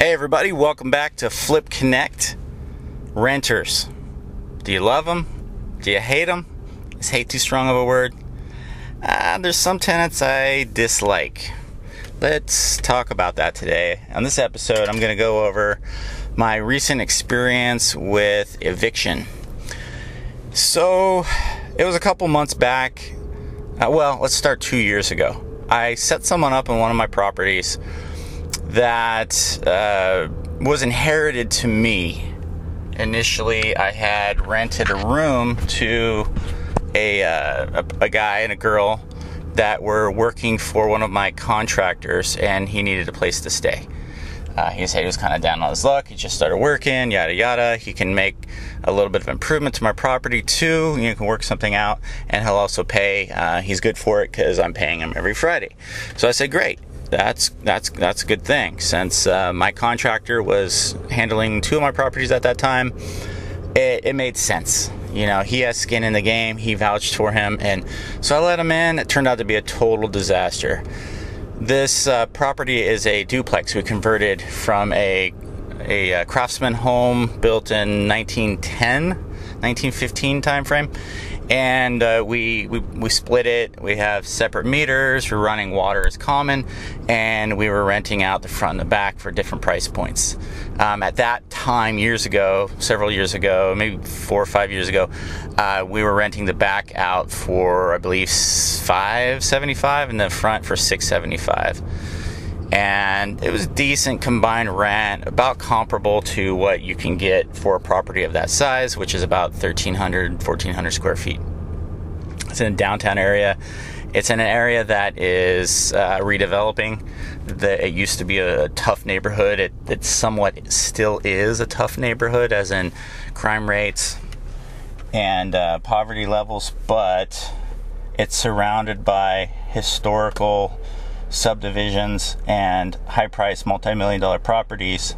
Hey, everybody, welcome back to Flip Connect. Renters. Do you love them? Do you hate them? Is hate too strong of a word? Uh, there's some tenants I dislike. Let's talk about that today. On this episode, I'm going to go over my recent experience with eviction. So, it was a couple months back. Uh, well, let's start two years ago. I set someone up on one of my properties that uh, was inherited to me. Initially, I had rented a room to a, uh, a, a guy and a girl that were working for one of my contractors, and he needed a place to stay. Uh, he said he was kind of down on his luck. He just started working, yada yada. He can make a little bit of improvement to my property too. You can work something out, and he'll also pay. Uh, he's good for it because I'm paying him every Friday. So I said, great that's that's that's a good thing. Since uh, my contractor was handling two of my properties at that time it, it, made sense. You know he has skin in the game. He vouched for him. And so i let him in. It turned out to be a total disaster. This uh, property is a duplex. We converted from a a, uh, craftsman home built in 1910 1915 timeframe and uh, we, we we split it. We have separate meters. We're running water as common, and we were renting out the front and the back for different price points. Um, at that time, years ago, several years ago, maybe four or five years ago, uh, we were renting the back out for I believe five seventy five, and the front for six seventy five and it was decent combined rent, about comparable to what you can get for a property of that size, which is about 1,300, 1,400 square feet. It's in a downtown area. It's in an area that is uh, redeveloping. The, it used to be a tough neighborhood. It, it somewhat still is a tough neighborhood, as in crime rates and uh, poverty levels, but it's surrounded by historical subdivisions and high priced multi million dollar properties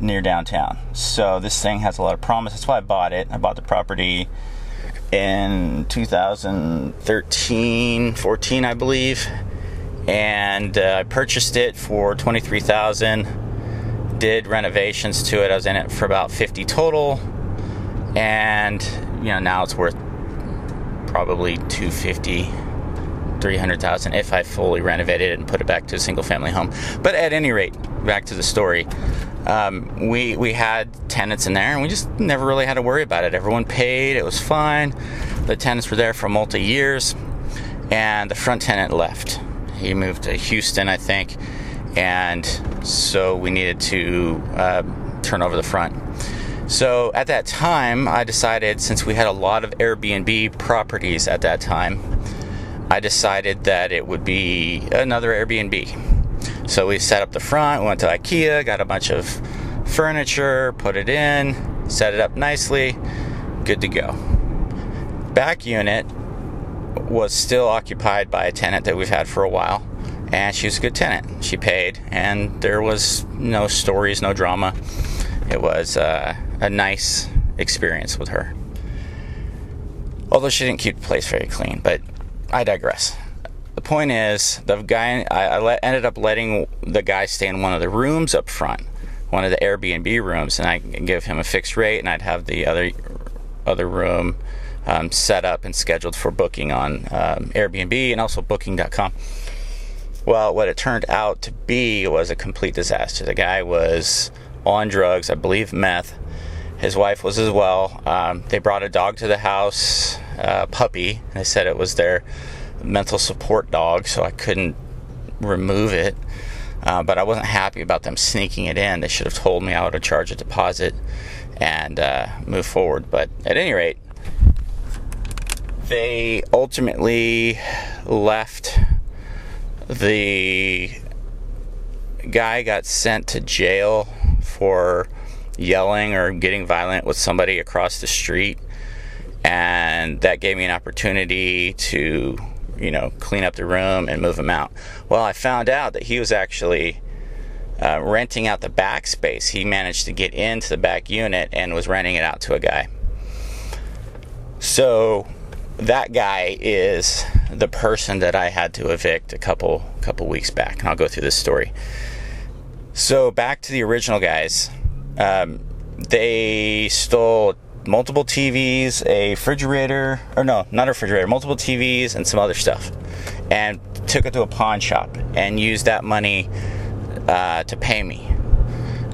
near downtown. So this thing has a lot of promise. That's why I bought it. I bought the property in 2013, 14, I believe, and uh, I purchased it for 23,000. Did renovations to it. I was in it for about 50 total, and you know now it's worth probably 250 300,000 if I fully renovated it and put it back to a single family home. But at any rate, back to the story. Um, we we had tenants in there and we just never really had to worry about it. Everyone paid, it was fine. The tenants were there for multi years, and the front tenant left. He moved to Houston, I think, and so we needed to uh, turn over the front. So at that time, I decided since we had a lot of Airbnb properties at that time, I decided that it would be another Airbnb. So we set up the front, went to IKEA, got a bunch of furniture, put it in, set it up nicely, good to go. Back unit was still occupied by a tenant that we've had for a while, and she was a good tenant. She paid, and there was no stories, no drama. It was uh, a nice experience with her. Although she didn't keep the place very clean, but I digress. The point is, the guy I, I let, ended up letting the guy stay in one of the rooms up front, one of the Airbnb rooms, and I give him a fixed rate, and I'd have the other other room um, set up and scheduled for booking on um, Airbnb and also Booking.com. Well, what it turned out to be was a complete disaster. The guy was on drugs, I believe meth. His wife was as well. Um, they brought a dog to the house uh, puppy. They said it was their mental support dog, so I couldn't remove it. Uh, but I wasn't happy about them sneaking it in. They should have told me I would have charged a deposit and uh, move forward. But at any rate, they ultimately left. The guy got sent to jail for yelling or getting violent with somebody across the street. And that gave me an opportunity to you know clean up the room and move him out. Well i found out that he was actually uh, renting out the back space. He managed to get into the back unit and was renting it out to a guy. So that guy is the person that i had to evict a couple couple weeks back. And i'll go through this story. So back to the original guys. Um, they stole multiple TVs, a refrigerator, or no, not a refrigerator, multiple TVs, and some other stuff, and took it to a pawn shop and used that money uh, to pay me.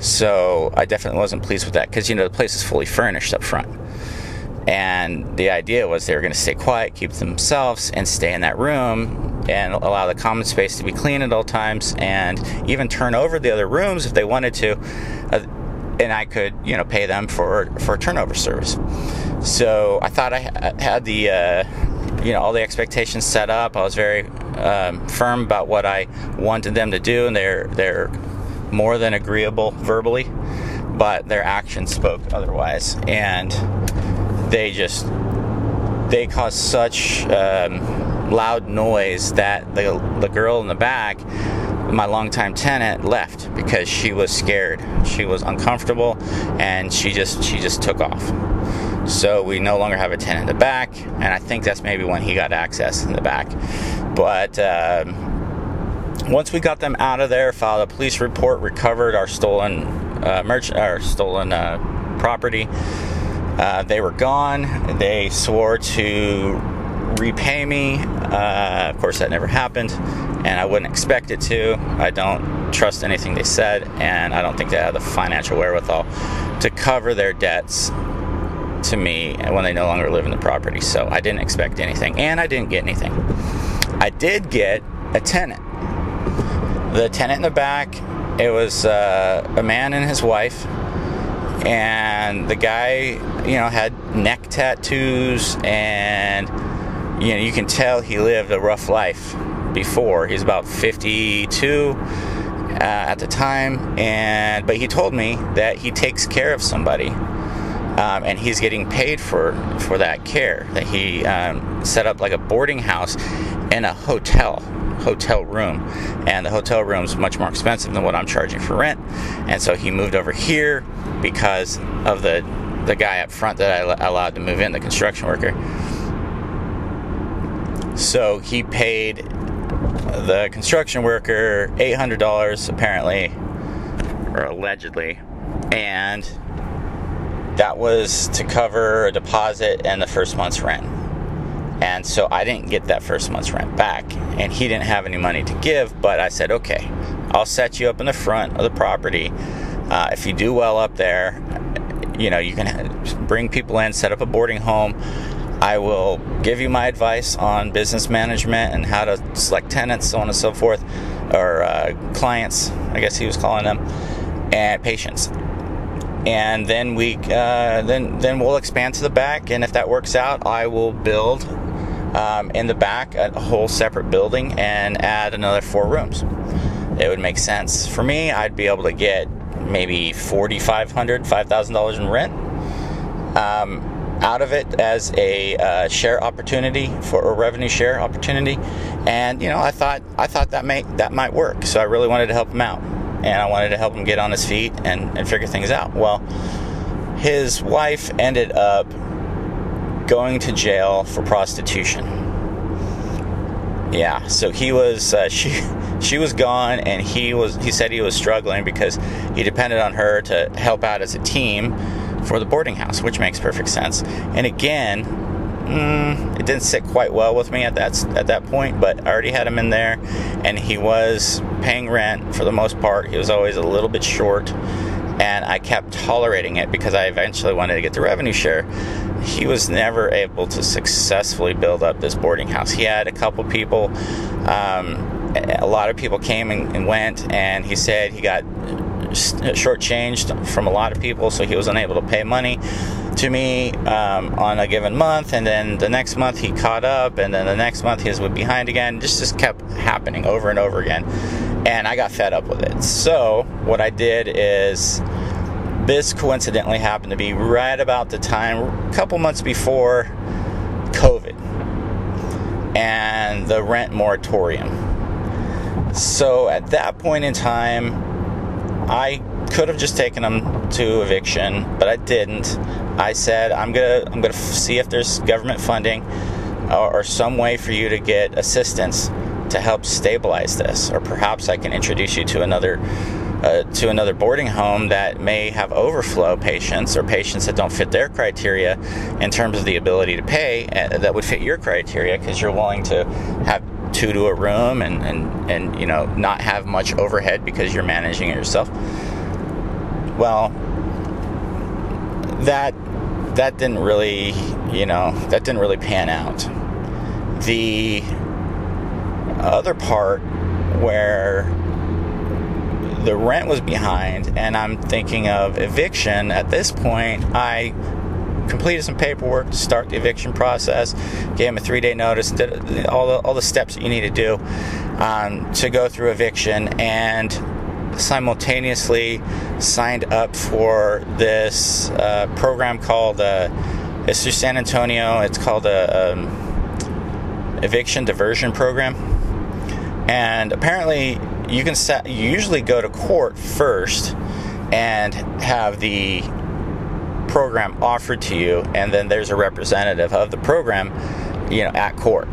So I definitely wasn't pleased with that because you know the place is fully furnished up front. And the idea was they were going to stay quiet, keep themselves, and stay in that room and allow the common space to be clean at all times and even turn over the other rooms if they wanted to. Uh, and I could, you know, pay them for for turnover service. So I thought I had the, uh, you know, all the expectations set up. I was very um, firm about what I wanted them to do, and they're they're more than agreeable verbally, but their actions spoke otherwise. And they just they caused such um, loud noise that the the girl in the back, my longtime tenant, left because she was scared. She was uncomfortable, and she just she just took off. So we no longer have a tenant in the back, and I think that's maybe when he got access in the back. But um, once we got them out of there, filed a police report, recovered our stolen uh, merch, our stolen uh, property uh, they were gone. They swore to repay me. Uh, of course, that never happened, and I wouldn't expect it to. I don't trust anything they said, and I don't think they have the financial wherewithal to cover their debts to me when they no longer live in the property. So I didn't expect anything, and I didn't get anything. I did get a tenant. The tenant in the back, it was uh, a man and his wife and the guy, you know, had neck tattoos, and you know, you can tell he lived a rough life before. He's about 52 uh, at the time, and but he told me that he takes care of somebody. Um, and he's getting paid for for that care. That he um, set up like a boarding house in a hotel hotel room, and the hotel room is much more expensive than what I'm charging for rent. And so he moved over here because of the the guy up front that I allowed to move in, the construction worker. So he paid the construction worker $800 apparently, or allegedly, and that was to cover a deposit and the first month's rent. And so I didn't get that first month's rent back. And he didn't have any money to give, but I said, okay, I'll set you up in the front of the property. Uh, if you do well up there, you know, you can bring people in, set up a boarding home. I will give you my advice on business management and how to select tenants, so on and so forth, or uh, clients, I guess he was calling them, and patients and then we uh, then then we'll expand to the back and if that works out i will build um, in the back a whole separate building and add another four rooms. It would make sense for me. I'd be able to get maybe $4,500, $5,000 in rent um, out of it as a uh, share opportunity for a revenue share opportunity. And you know, I thought I thought that may that might work. So I really wanted to help him out, and I wanted to help him get on his feet and, and figure things out. Well, his wife ended up going to jail for prostitution. Yeah, so he was uh, she she was gone, and he was he said he was struggling because he depended on her to help out as a team for the boarding house, which makes perfect sense. And again, mm, it didn't sit quite well with me at that at that point, but I already had him in there, and he was paying rent for the most part. He was always a little bit short, and I kept tolerating it because I eventually wanted to get the revenue share he was never able to successfully build up this boarding house. He had a couple people, um, a lot of people came and, and, went, and he said he got shortchanged from a lot of people, so he was unable to pay money to me um, on a given month, and then the next month he caught up, and then the next month he was behind again. This just kept happening over and over again, and I got fed up with it. So what I did is this coincidentally happened to be right about the time, a couple months before COVID and the rent moratorium. So at that point in time, I could have just taken them to eviction, but I didn't. I said I'm gonna I'm gonna see if there's government funding or, or some way for you to get assistance to help stabilize this, or perhaps I can introduce you to another uh, to another boarding home that may have overflow patients or patients that don't fit their criteria in terms of the ability to pay uh, that would fit your criteria because you're willing to have two to a room and, and, and you know not have much overhead because you're managing it yourself. Well that that didn't really you know that didn't really pan out. The other part where the rent was behind and I'm thinking of eviction at this point I completed some paperwork to start the eviction process gave him a three day notice did all the, all the steps that you need to do um, to go through eviction and simultaneously signed up for this uh, program called uh, it's through San Antonio it's called a um, eviction diversion program. And apparently you can set you usually go to court first and have the program offered to you and then there's a representative of the program you know at court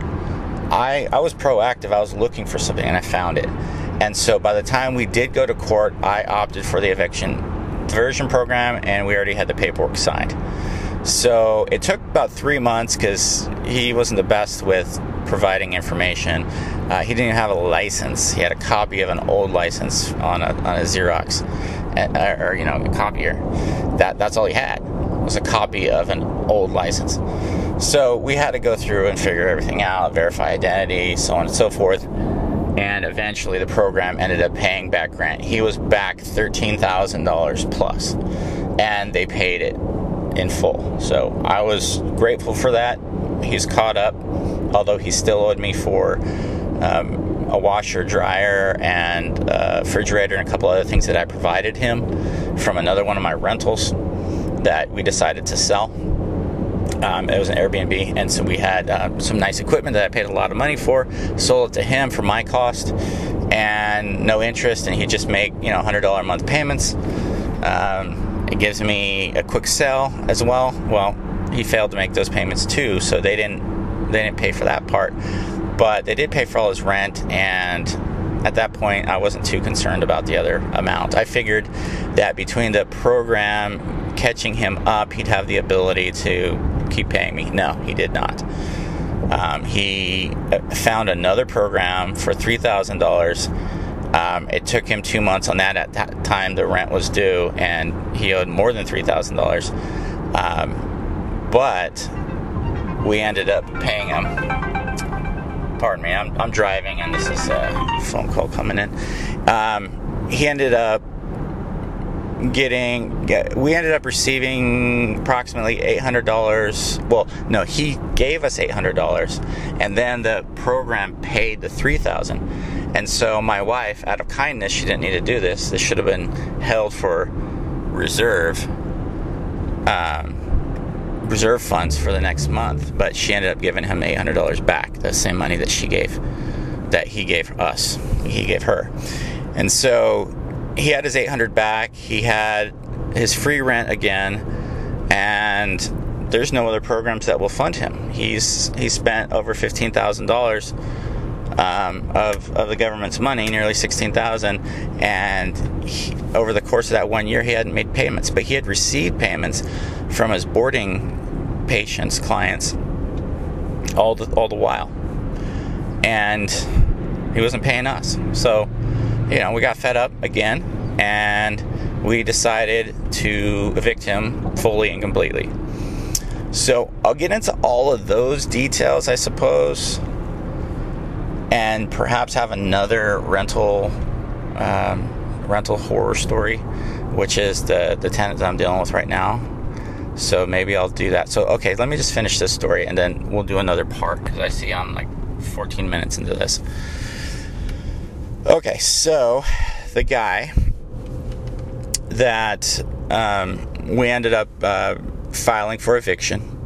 i i was proactive i was looking for something and i found it and so by the time we did go to court i opted for the eviction diversion program and we already had the paperwork signed so it took about three months because he wasn't the best with providing information. Uh, he didn't have a license. He had a copy of an old license on a, on a Xerox, uh, or you know, a copier. That that's all he had was a copy of an old license. So we had to go through and figure everything out, verify identity, so on and so forth. And eventually, the program ended up paying back Grant. He was back thirteen thousand dollars plus, and they paid it in full. So I was grateful for that. He's caught up although he still owed me for um, a washer, dryer, and refrigerator, and a couple other things that I provided him from another one of my rentals that we decided to sell. Um, it was an Airbnb, and so we had uh, some nice equipment that I paid a lot of money for. Sold it to him for my cost and no interest, and he just make you know hundred dollar a month payments. Um, it gives me a quick sell as well. Well, he failed to make those payments too, so they didn't they didn't pay for that part, but they did pay for all his rent and at that point I wasn't too concerned about the other amount. I figured that between the program catching him up, he'd have the ability to keep paying me. No, he did not. Um, he uh, found another program for three thousand um, dollars. It took him two months on that. At that time, the rent was due, and he owed more than three thousand um, dollars. But we ended up paying him. Pardon me, I'm, I'm driving and this is a phone call coming in. Um, he ended up getting we ended up receiving approximately $800 well no he gave us $800 and then the program paid the 3000 and so my wife out of kindness she didn't need to do this. This should have been held for reserve. Um, reserve funds for the next month, but she ended up giving him $800 back, the same money that she gave, that he gave us, he gave her. And so he had his 800 back, he had his free rent again, and there's no other programs that will fund him. He's he spent over fifteen thousand um, dollars of of the government's money, nearly sixteen thousand, and he, over the course of that one year, he hadn't made payments, but he had received payments from his boarding patients, clients, all the all the while, and he wasn't paying us. So, you know, we got fed up again, and we decided to evict him fully and completely. So I'll get into all of those details, I suppose, and perhaps have another rental um, rental horror story, which is the the tenant that I'm dealing with right now. So maybe I'll do that. So, okay, let me just finish this story and then we'll do another part because I see I'm like 14 minutes into this. Okay, so the guy that um, we ended up uh, filing for eviction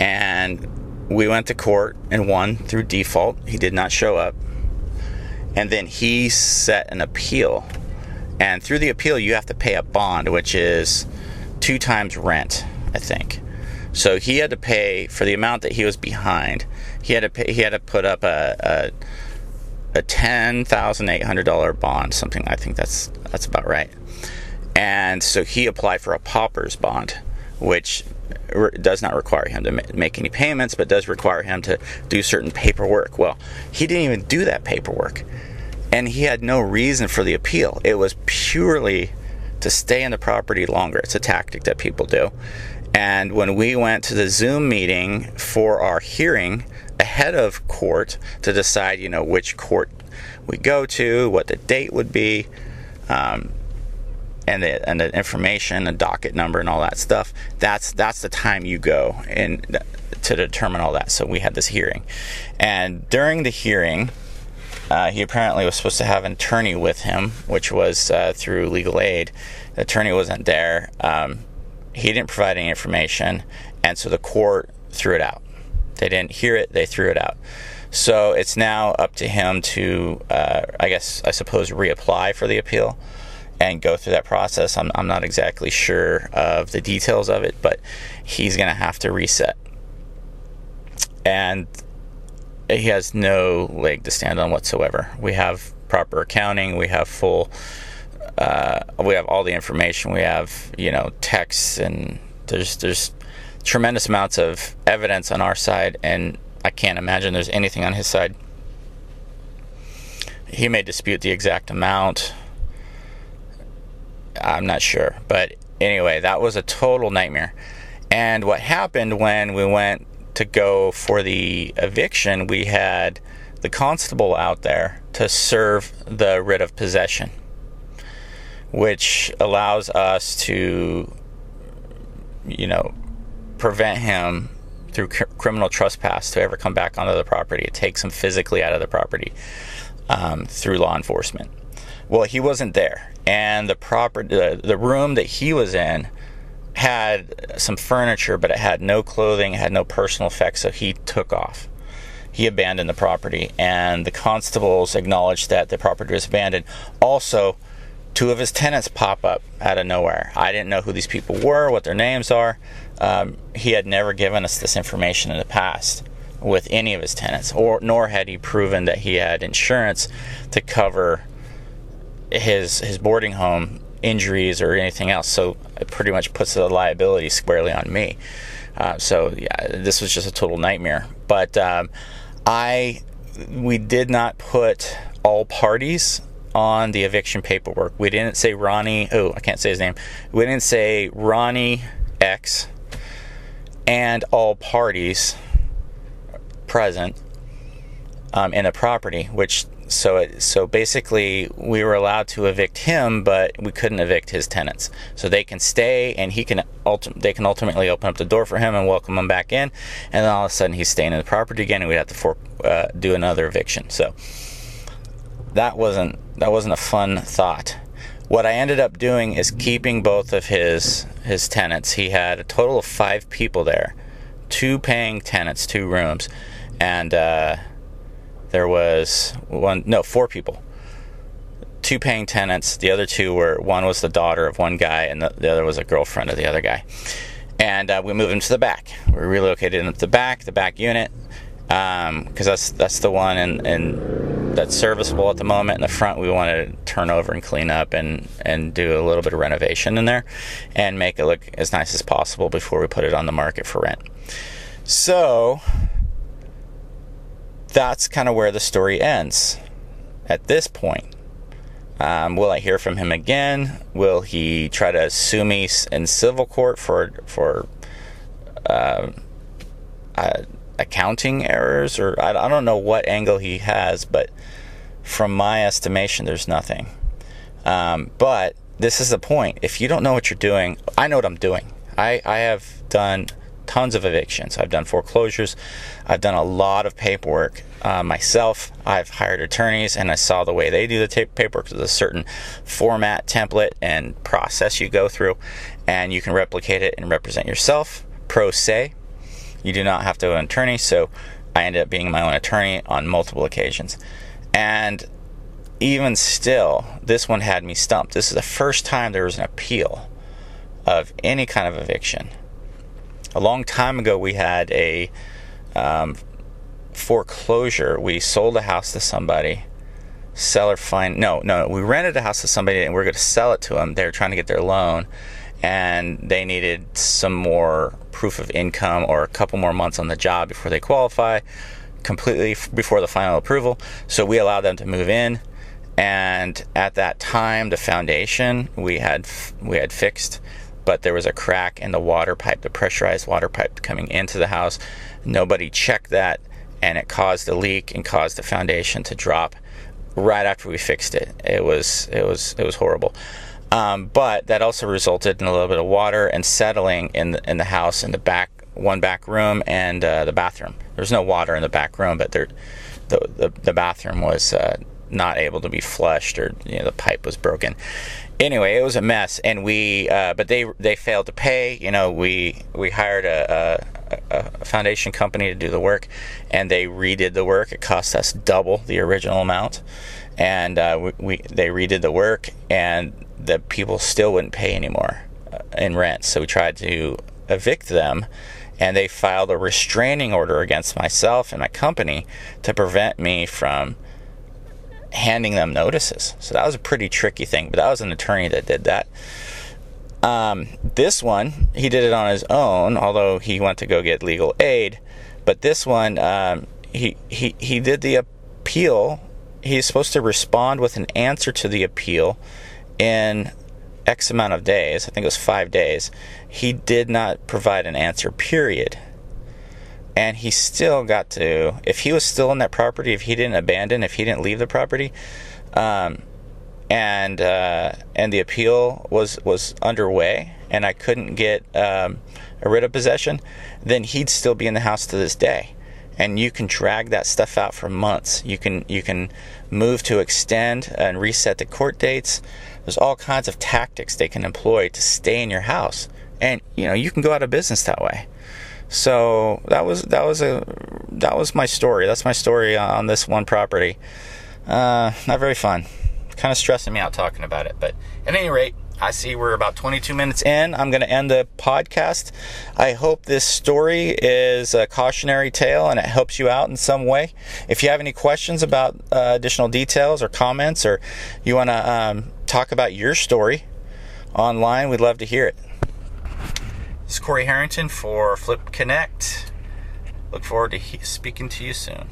and we went to court and won through default. He did not show up. And then he set an appeal. And through the appeal, you have to pay a bond, which is two times rent. I think. So he had to pay for the amount that he was behind. He had to pay, he had to put up a, a ten thousand eight hundred dollar bond, something. I think that's that's about right. And so he applied for a pauper's bond, which does not require him to make any payments, but does require him to do certain paperwork. Well, he didn't even do that paperwork, and he had no reason for the appeal. It was purely to stay in the property longer. It's a tactic that people do. And when we went to the Zoom meeting for our hearing ahead of court to decide, you know, which court we go to, what the date would be, um, and the and the information, the docket number, and all that stuff. That's that's the time you go and to determine all that. So we had this hearing, and during the hearing, uh, he apparently was supposed to have an attorney with him, which was uh, through legal aid. The attorney wasn't there. Um, he didn't provide any information, and so the court threw it out. They didn't hear it; they threw it out. So it's now up to him to, uh, I guess, I suppose, reapply for the appeal and go through that process. I'm, I'm not exactly sure of the details of it, but he's going to have to reset. And he has no leg to stand on whatsoever. We have proper accounting, we have full, uh, we have all the information, we have, you know, texts, and there's, there's tremendous amounts of evidence on our side, and I can't imagine there's anything on his side. He may dispute the exact amount I'm not sure. But anyway, that was a total nightmare. And what happened when we went to go for the eviction, we had the constable out there to serve the writ of possession, which allows us to, you know, prevent him through cr- criminal trespass to ever come back onto the property. It takes him physically out of the property um, through law enforcement. Well, he wasn't there, and the proper the, the room that he was in had some furniture, but it had no clothing, had no personal effects, so he took off. He abandoned the property, and the constables acknowledged that the property was abandoned. Also, two of his tenants pop up out of nowhere. I didn't know who these people were, what their names are. Um, he had never given us this information in the past with any of his tenants, or nor had he proven that he had insurance to cover his his boarding home injuries or anything else. So it pretty much puts the liability squarely on me. Uh, so yeah, this was just a total nightmare. But um, I we did not put all parties on the eviction paperwork. We didn't say Ronnie. Oh, I can't say his name. We didn't say Ronnie X and all parties present um, in the property, which so it, so basically we were allowed to evict him but we couldn't evict his tenants so they can stay and he can ulti- they can ultimately open up the door for him and welcome him back in and then all of a sudden he's staying in the property again and we'd have to for, uh, do another eviction so that wasn't that wasn't a fun thought what I ended up doing is keeping both of his his tenants he had a total of five people there two paying tenants two rooms and uh, there was one, no, four people. Two paying tenants. The other two were one was the daughter of one guy, and the, the other was a girlfriend of the other guy. And uh, we moved him to the back. We relocated him to the back, the back unit, because um, that's that's the one and and that's serviceable at the moment. In the front, we want to turn over and clean up and and do a little bit of renovation in there, and make it look as nice as possible before we put it on the market for rent. So that's kind of where the story ends at this point. Um, will I hear from him again? Will he try to sue me in civil court for for uh, uh, accounting errors, or I, I, don't know what angle he has, but from my estimation, there's nothing. Um, but this is the point. If you don't know what you're doing, I know what I'm doing. I, I have done tons of evictions. I've done foreclosures. I've done a lot of paperwork uh, myself. I've hired attorneys and I saw the way they do the tape paperwork. There's a certain format, template, and process you go through, and you can replicate it and represent yourself pro se. You do not have to have an attorney, so I ended up being my own attorney on multiple occasions. And even still, this one had me stumped. This is the first time there was an appeal of any kind of eviction a long time ago, we had a um, foreclosure. We sold a house to somebody, seller find no no we rented a house to somebody and we are going to sell it to them they were trying to get their loan and they needed some more proof of income or a couple more months on the job before they qualify completely before the final approval so we allowed them to move in and at that time the foundation we had we had fixed but there was a crack in the water pipe the pressurized water pipe coming into the house nobody checked that and it caused a leak and caused the foundation to drop right after we fixed it. It was it was it was horrible. Um, but that also resulted in a little bit of water and settling in the, in the house in the back one back room and uh, the bathroom. There was no water in the back room, but there the the, the bathroom was uh, not able to be flushed or you know the pipe was broken. Anyway, it was a mess, and we uh, but they they failed to pay. You know, we we hired a, a, a foundation company to do the work, and they redid the work. It cost us double the original amount, and uh, we, we, they redid the work, and the people still wouldn't pay anymore uh, in rent. So we tried to evict them, and they filed a restraining order against myself and my company to prevent me from handing them notices. So that was a pretty tricky thing, but that was an attorney that did that. Um, this one, he did it on his own, although he went to go get legal aid. But this one, um, he, he, he did the appeal. He's supposed to respond with an answer to the appeal in X amount of days. I think it was five days. He did not provide an answer, period and he still got to if he was still in that property if he didn't abandon if he didn't leave the property um, and uh, and the appeal was was underway and I couldn't get um, a writ of possession then he'd still be in the house to this day and you can drag that stuff out for months you can you can move to extend and reset the court dates there's all kinds of tactics they can employ to stay in your house and you know you can go out of business that way so that was that was a that was my story. That's my story on this one property. Uh, not very fun. Kind of stressing me out talking about it. But at any rate, I see we're about 22 minutes in. I'm going to end the podcast. I hope this story is a cautionary tale and it helps you out in some way. If you have any questions about uh, additional details or comments, or you want to um, talk about your story online, we'd love to hear it. This is Corey Harrington for Flip Connect. Look forward to he- speaking to you soon.